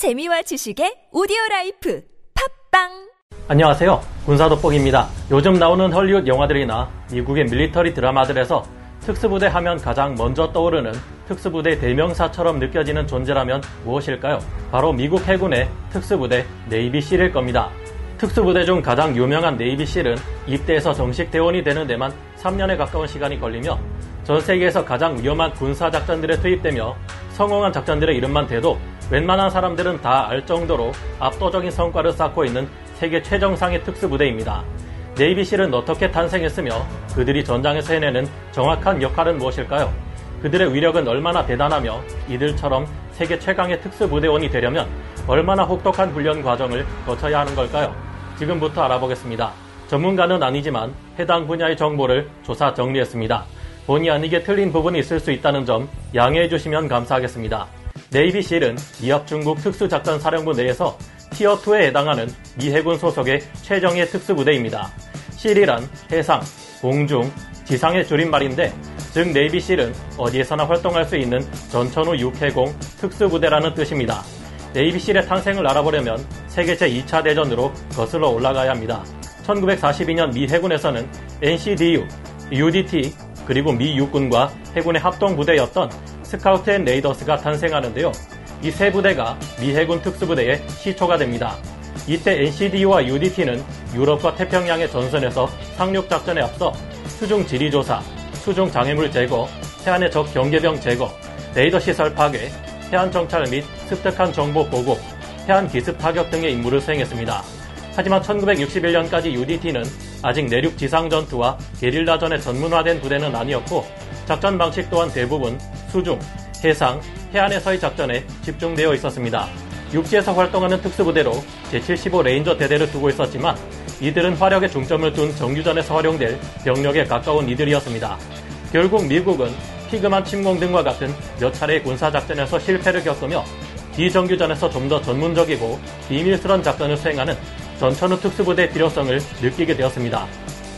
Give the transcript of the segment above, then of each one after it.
재미와 지식의 오디오 life 팟빵 안녕하세요. 군사 돋보기입니다. 요즘 나오는 헐리우드 영화들이나 미국의 military 드라마들에서 특수부대 하면 가장 먼저 떠오르는 특수부대 대명사처럼 느껴지는 존재라면 무엇일까요? 바로 미국 해군의 특수부대 네이비실일 겁니다. 특수부대 중 가장 유명한 네이비실은 입대해서 정식 대원이 되는 데만 3년에 가까운 시간이 걸리며 전 세계에서 가장 위험한 군사 작전들에 투입되며 성공한 작전들의 이름만 대도 웬만한 사람들은 다 알 정도로 압도적인 성과를 쌓고 있는 세계 최정상의 특수부대입니다. 네이비실은 어떻게 탄생했으며 그들이 전장에서 해내는 정확한 역할은 무엇일까요? 그들의 위력은 얼마나 대단하며 이들처럼 세계 최강의 특수부대원이 되려면 얼마나 혹독한 훈련 과정을 거쳐야 하는 걸까요? 지금부터 알아보겠습니다. 전문가는 아니지만 해당 분야의 정보를 조사 정리했습니다. 본의 아니게 틀린 부분이 있을 수 있다는 점 양해해 주시면 감사하겠습니다. 네이비실은 미합 중국 특수작전사령부 내에서 티어2에 해당하는 미 해군 소속의 최정예 특수부대입니다. 실이란 해상, 공중, 지상의 줄임말인데 즉 네이비실은 어디에서나 활동할 수 있는 전천후 육해공 특수부대라는 뜻입니다. 네이비실의 탄생을 알아보려면 세계 제2차 대전으로 거슬러 올라가야 합니다. 1942년 미 해군에서는 NCDU, UDT, 그리고 미 육군과 해군의 합동 부대였던 Scout and Raiders가 탄생하는데요. 이 세 부대가 미 해군 특수부대의 시초가 됩니다. 이때 NCDU와 UDT는 유럽과 태평양의 전선에서 상륙작전에 앞서 수중 지리조사, 수중 장애물 제거, 해안의 적 경계병 제거, 레이더 시설 파괴, 해안 정찰 및 습득한 정보 보고, 해안 기습 타격 등의 임무를 수행했습니다. 하지만 1961년까지 UDT는 아직 내륙 지상 전투와 게릴라전에 전문화된 부대는 아니었고 작전 방식 또한 대부분 수중, 해상, 해안에서의 작전에 집중되어 있었습니다. 육지에서 활동하는 특수부대로 제75 레인저 대대를 두고 있었지만 이들은 화력에 중점을 둔 정규전에서 활용될 병력에 가까운 이들이었습니다. 결국 미국은 피그만 침공 등과 같은 몇 차례의 군사작전에서 실패를 겪으며 비정규전에서 좀 더 전문적이고 비밀스런 작전을 수행하는 전천후 특수부대의 필요성을 느끼게 되었습니다.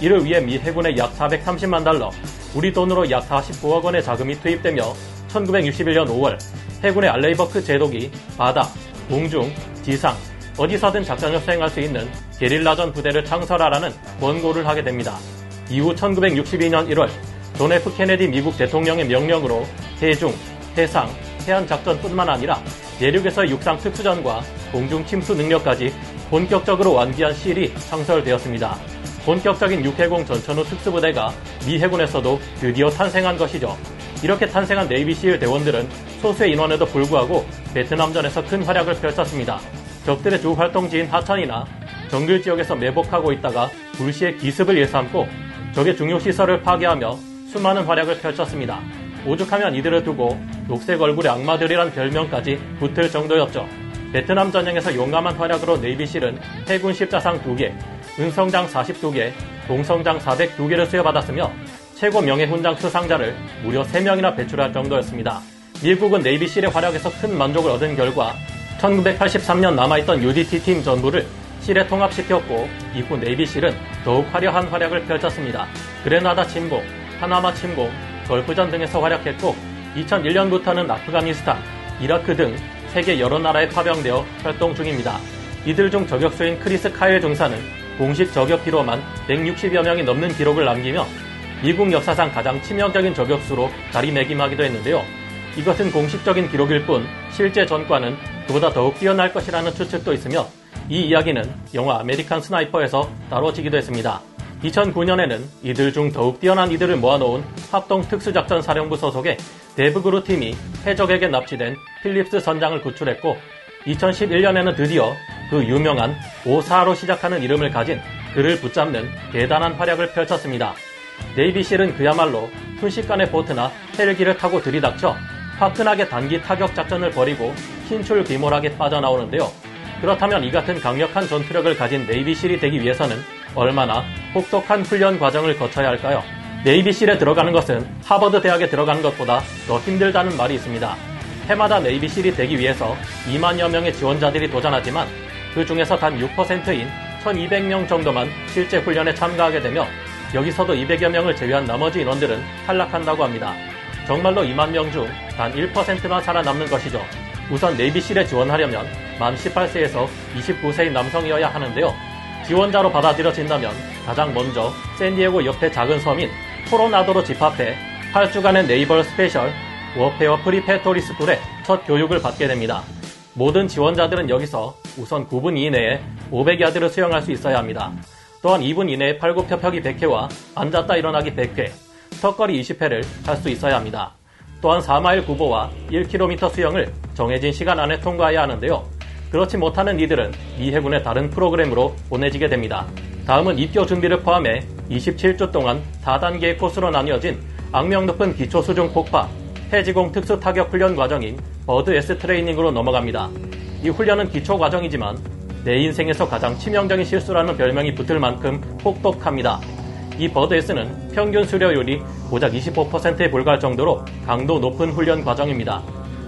이를 위해 미 해군의 약 430만 달러, 우리 돈으로 약 49억 원의 자금이 투입되며 1961년 5월 해군의 알레이버크 제독이 바다, 공중, 지상, 어디서든 작전을 수행할 수 있는 게릴라전 부대를 창설하라는 권고를 하게 됩니다. 이후 1962년 1월 존 F 케네디 미국 대통령의 명령으로 해중, 해상, 해안 작전뿐만 아니라 내륙에서 육상 특수전과 공중 침투 능력까지 본격적으로 완비한 실이 창설되었습니다. 본격적인 육해공 전천후 특수부대가 미 해군에서도 드디어 탄생한 것이죠. 이렇게 탄생한 네이비실 대원들은 소수의 인원에도 불구하고 베트남전에서 큰 활약을 펼쳤습니다. 적들의 주 활동지인 하천이나 정글 지역에서 매복하고 있다가 불시에 기습을 일삼고 적의 중요 시설을 파괴하며 수많은 활약을 펼쳤습니다. 오죽하면 이들을 두고 녹색 얼굴의 악마들이란 별명까지 붙을 정도였죠. 베트남 전쟁에서 용감한 활약으로 네이비실은 해군 십자상 2개, 은성장 42개, 동성장 402개를 수여받았으며 최고 명예훈장 수상자를 무려 3명이나 배출할 정도였습니다. 미국은 네이비실의 활약에서 큰 만족을 얻은 결과 1983년 남아있던 UDT 팀 전부를 실에 통합시켰고 이후 네이비실은 더욱 화려한 활약을 펼쳤습니다. 그레나다 침공, 파나마 침공, 걸프전 등에서 활약했고 2001년부터는 아프가니스탄, 이라크 등 세계 여러 나라에 파병되어 활동 중입니다. 이들 중 저격수인 크리스 카일 중사는 공식 저격 기록만 160여 명이 넘는 기록을 남기며 미국 역사상 가장 치명적인 저격수로 자리매김하기도 했는데요. 이것은 공식적인 기록일 뿐 실제 전과는 그보다 더욱 뛰어날 것이라는 추측도 있으며 이 이야기는 영화 아메리칸 스나이퍼에서 다뤄지기도 했습니다. 2009년에는 이들 중 더욱 뛰어난 이들을 모아놓은 합동 특수작전 사령부 소속의 데브그루 팀이 해적에게 납치된 필립스 선장을 구출했고 2011년에는 드디어 그 유명한 오사로 시작하는 이름을 가진 그를 붙잡는 대단한 활약을 펼쳤습니다. 네이비 실은 그야말로 순식간에 보트나 헬기를 타고 들이닥쳐 화끈하게 단기 타격 작전을 벌이고 신출귀몰하게 빠져나오는데요. 그렇다면 이 같은 강력한 전투력을 가진 네이비 실이 되기 위해서는 얼마나 혹독한 훈련 과정을 거쳐야 할까요? 네이비 실에 들어가는 것은 하버드 대학에 들어가는 것보다 더 힘들다는 말이 있습니다. 해마다 네이비 실이 되기 위해서 2만여 명의 지원자들이 도전하지만 그 중에서 단 6%인 1200명 정도만 실제 훈련에 참가하게 되며 여기서도 200여 명을 제외한 나머지 인원들은 탈락한다고 합니다. 정말로 2만 명 중 단 1%만 살아남는 것이죠. 우선 네이비실에 지원하려면 만 18세에서 29세의 남성이어야 하는데요. 지원자로 받아들여진다면 가장 먼저 샌디에고 옆에 작은 섬인 코로나도로 집합해 8주간의 Naval Special Warfare Preparatory School의 첫 교육을 받게 됩니다. 모든 지원자들은 여기서 우선 9분 이내에 500야드를 수영할 수 있어야 합니다. 또한 2분 이내에 팔굽혀펴기 100회와 앉았다 일어나기 100회, 턱걸이 20회를 할 수 있어야 합니다. 또한 4마일 구보와 1km 수영을 정해진 시간 안에 통과해야 하는데요. 그렇지 못하는 이들은 미 해군의 다른 프로그램으로 보내지게 됩니다. 다음은 입교 준비를 포함해 27주 동안 4단계의 코스로 나뉘어진 악명 높은 기초 수중 폭파, 해지공 특수 타격 훈련 과정인 BUD/S training으로 넘어갑니다. 이 훈련은 기초 과정이지만 내 인생에서 가장 치명적인 실수라는 별명이 붙을 만큼 혹독합니다. 이 BUD/S는 평균 수료율이 고작 25%에 불과할 정도로 강도 높은 훈련 과정입니다.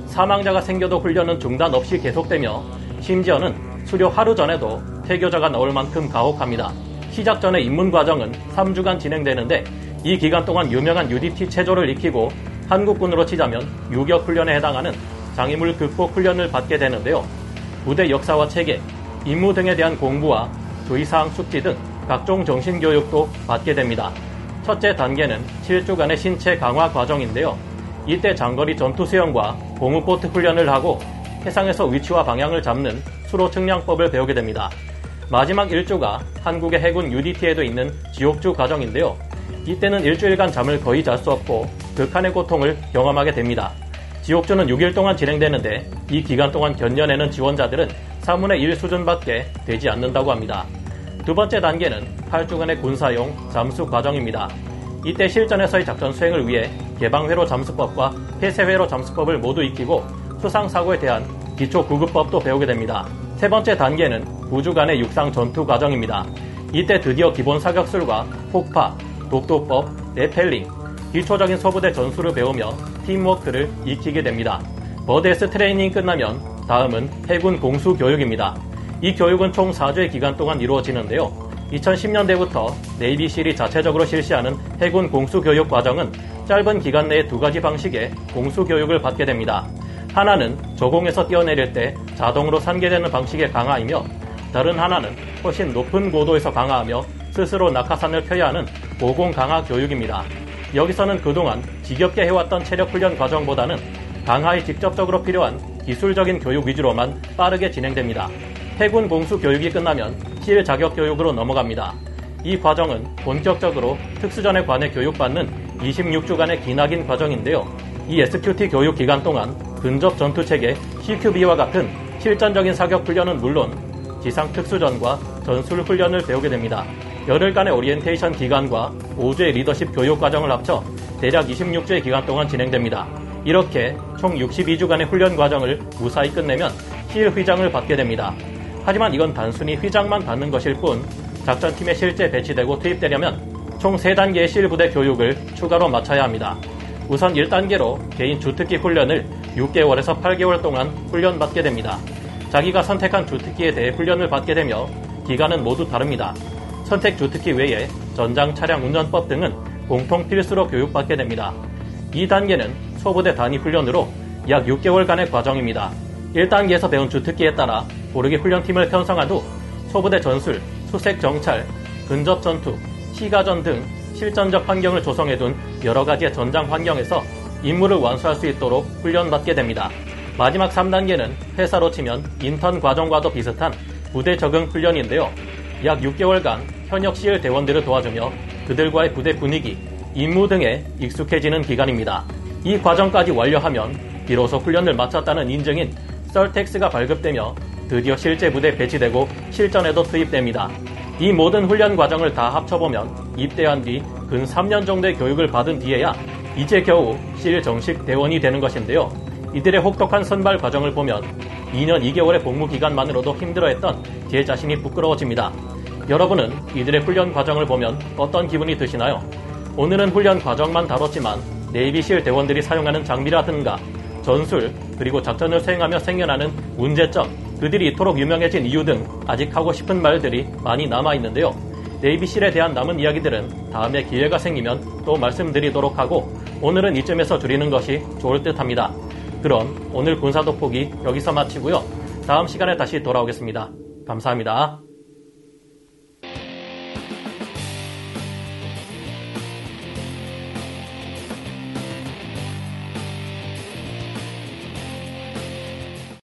사망자가 생겨도 훈련은 중단 없이 계속되며 심지어는 수료 하루 전에도 퇴교자가 나올 만큼 가혹합니다. 시작 전에 입문 과정은 3주간 진행되는데 이 기간 동안 유명한 UDT 체조를 익히고 한국군으로 치자면 유격 훈련에 해당하는 장애물 극복 훈련을 받게 되는데요. 부대 역사와 체계, 임무 등에 대한 공부와 주의사항 숙지 등 각종 정신교육도 받게 됩니다. 첫째 단계는 7주간의 신체 강화 과정인데요. 이때 장거리 전투 수영과 고무보트 훈련을 하고 해상에서 위치와 방향을 잡는 수로 측량법을 배우게 됩니다. 마지막 일주가 한국의 해군 UDT에도 있는 지옥주 과정인데요. 이때는 일주일간 잠을 거의 잘 수 없고 극한의 고통을 경험하게 됩니다. 지옥주는 6일 동안 진행되는데 이 기간 동안 견뎌내는 지원자들은 3분의 1 수준밖에 되지 않는다고 합니다. 두 번째 단계는 8주간의 군사용 잠수 과정입니다. 이때 실전에서의 작전 수행을 위해 개방회로 잠수법과 폐쇄회로 잠수법을 모두 익히고 수상사고에 대한 기초 구급법도 배우게 됩니다. 세 번째 단계는 구주간의 육상 전투 과정입니다. 이때 드디어 기본 사격술과 폭파, 독도법, rappelling, 기초적인 소부대 전술을 배우며 팀워크를 익히게 됩니다. BUD/S training 끝나면 다음은 해군 공수 교육입니다. 이 교육은 총 4주의 기간 동안 이루어지는데요. 2010년대부터 네이비실이 자체적으로 실시하는 해군 공수 교육 과정은 짧은 기간 내에 두 가지 방식의 공수 교육을 받게 됩니다. 하나는 조공에서 뛰어내릴 때 자동으로 산계되는 방식의 강화이며 다른 하나는 훨씬 높은 고도에서 강화하며 스스로 낙하산을 펴야 하는 고공 강화 교육입니다. 여기서는 그동안 지겹게 해왔던 체력 훈련 과정보다는 강화에 직접적으로 필요한 기술적인 교육 위주로만 빠르게 진행됩니다. 해군 공수 교육이 끝나면 실 자격 교육으로 넘어갑니다. 이 과정은 본격적으로 특수전에 관해 교육받는 26주간의 기나긴 과정인데요. 이 SQT 교육 기간 동안 근접 전투 체계 CQB와 같은 실전적인 사격 훈련은 물론 지상 특수전과 전술 훈련을 배우게 됩니다. 열흘간의 오리엔테이션 기간과 5주의 리더십 교육 과정을 합쳐 대략 26주의 기간 동안 진행됩니다. 이렇게 총 62주간의 훈련 과정을 무사히 끝내면 SEAL 휘장을 받게 됩니다. 하지만 이건 단순히 휘장만 받는 것일 뿐 작전팀에 실제 배치되고 투입되려면 총 3단계의 실 부대 교육을 추가로 마쳐야 합니다. 우선 1단계로 개인 주특기 훈련을 6개월에서 8개월 동안 훈련받게 됩니다. 자기가 선택한 주특기에 대해 훈련을 받게 되며 기간은 모두 다릅니다. 선택 주특기 외에 전장 차량 운전법 등은 공통 필수로 교육받게 됩니다. 2단계는 소부대 단위 훈련으로 약 6개월간의 과정입니다. 1단계에서 배운 주특기에 따라 고르게 훈련팀을 편성한 후 소부대 전술, 수색 정찰, 근접 전투, 시가전 등 실전적 환경을 조성해둔 여러 가지의 전장 환경에서 임무를 완수할 수 있도록 훈련받게 됩니다. 마지막 3단계는 회사로 치면 인턴 과정과도 비슷한 부대 적응 훈련인데요. 약 6개월간 현역 CL 대원들을 도와주며 그들과의 부대 분위기, 임무 등에 익숙해지는 기간입니다. 이 과정까지 완료하면 비로소 훈련을 마쳤다는 인증인 썰텍스가 발급되며 드디어 실제 부대에 배치되고 실전에도 투입됩니다. 이 모든 훈련 과정을 다 합쳐보면 입대한 뒤 근 3년 정도의 교육을 받은 뒤에야 이제 겨우 실 정식 대원이 되는 것인데요. 이들의 혹독한 선발 과정을 보면 2년 2개월의 복무 기간만으로도 힘들어했던 제 자신이 부끄러워집니다. 여러분은 이들의 훈련 과정을 보면 어떤 기분이 드시나요? 오늘은 훈련 과정만 다뤘지만 네이비실 대원들이 사용하는 장비라든가 전술 그리고 작전을 수행하며 생겨나는 문제점 그들이 이토록 유명해진 이유 등 아직 하고 싶은 말들이 많이 남아 있는데요. 네이비실에 대한 남은 이야기들은 다음에 기회가 생기면 또 말씀드리도록 하고 오늘은 이쯤에서 줄이는 것이 좋을 듯 합니다. 그럼 오늘 군사 돋보기 여기서 마치고요. 다음 시간에 다시 돌아오겠습니다. 감사합니다.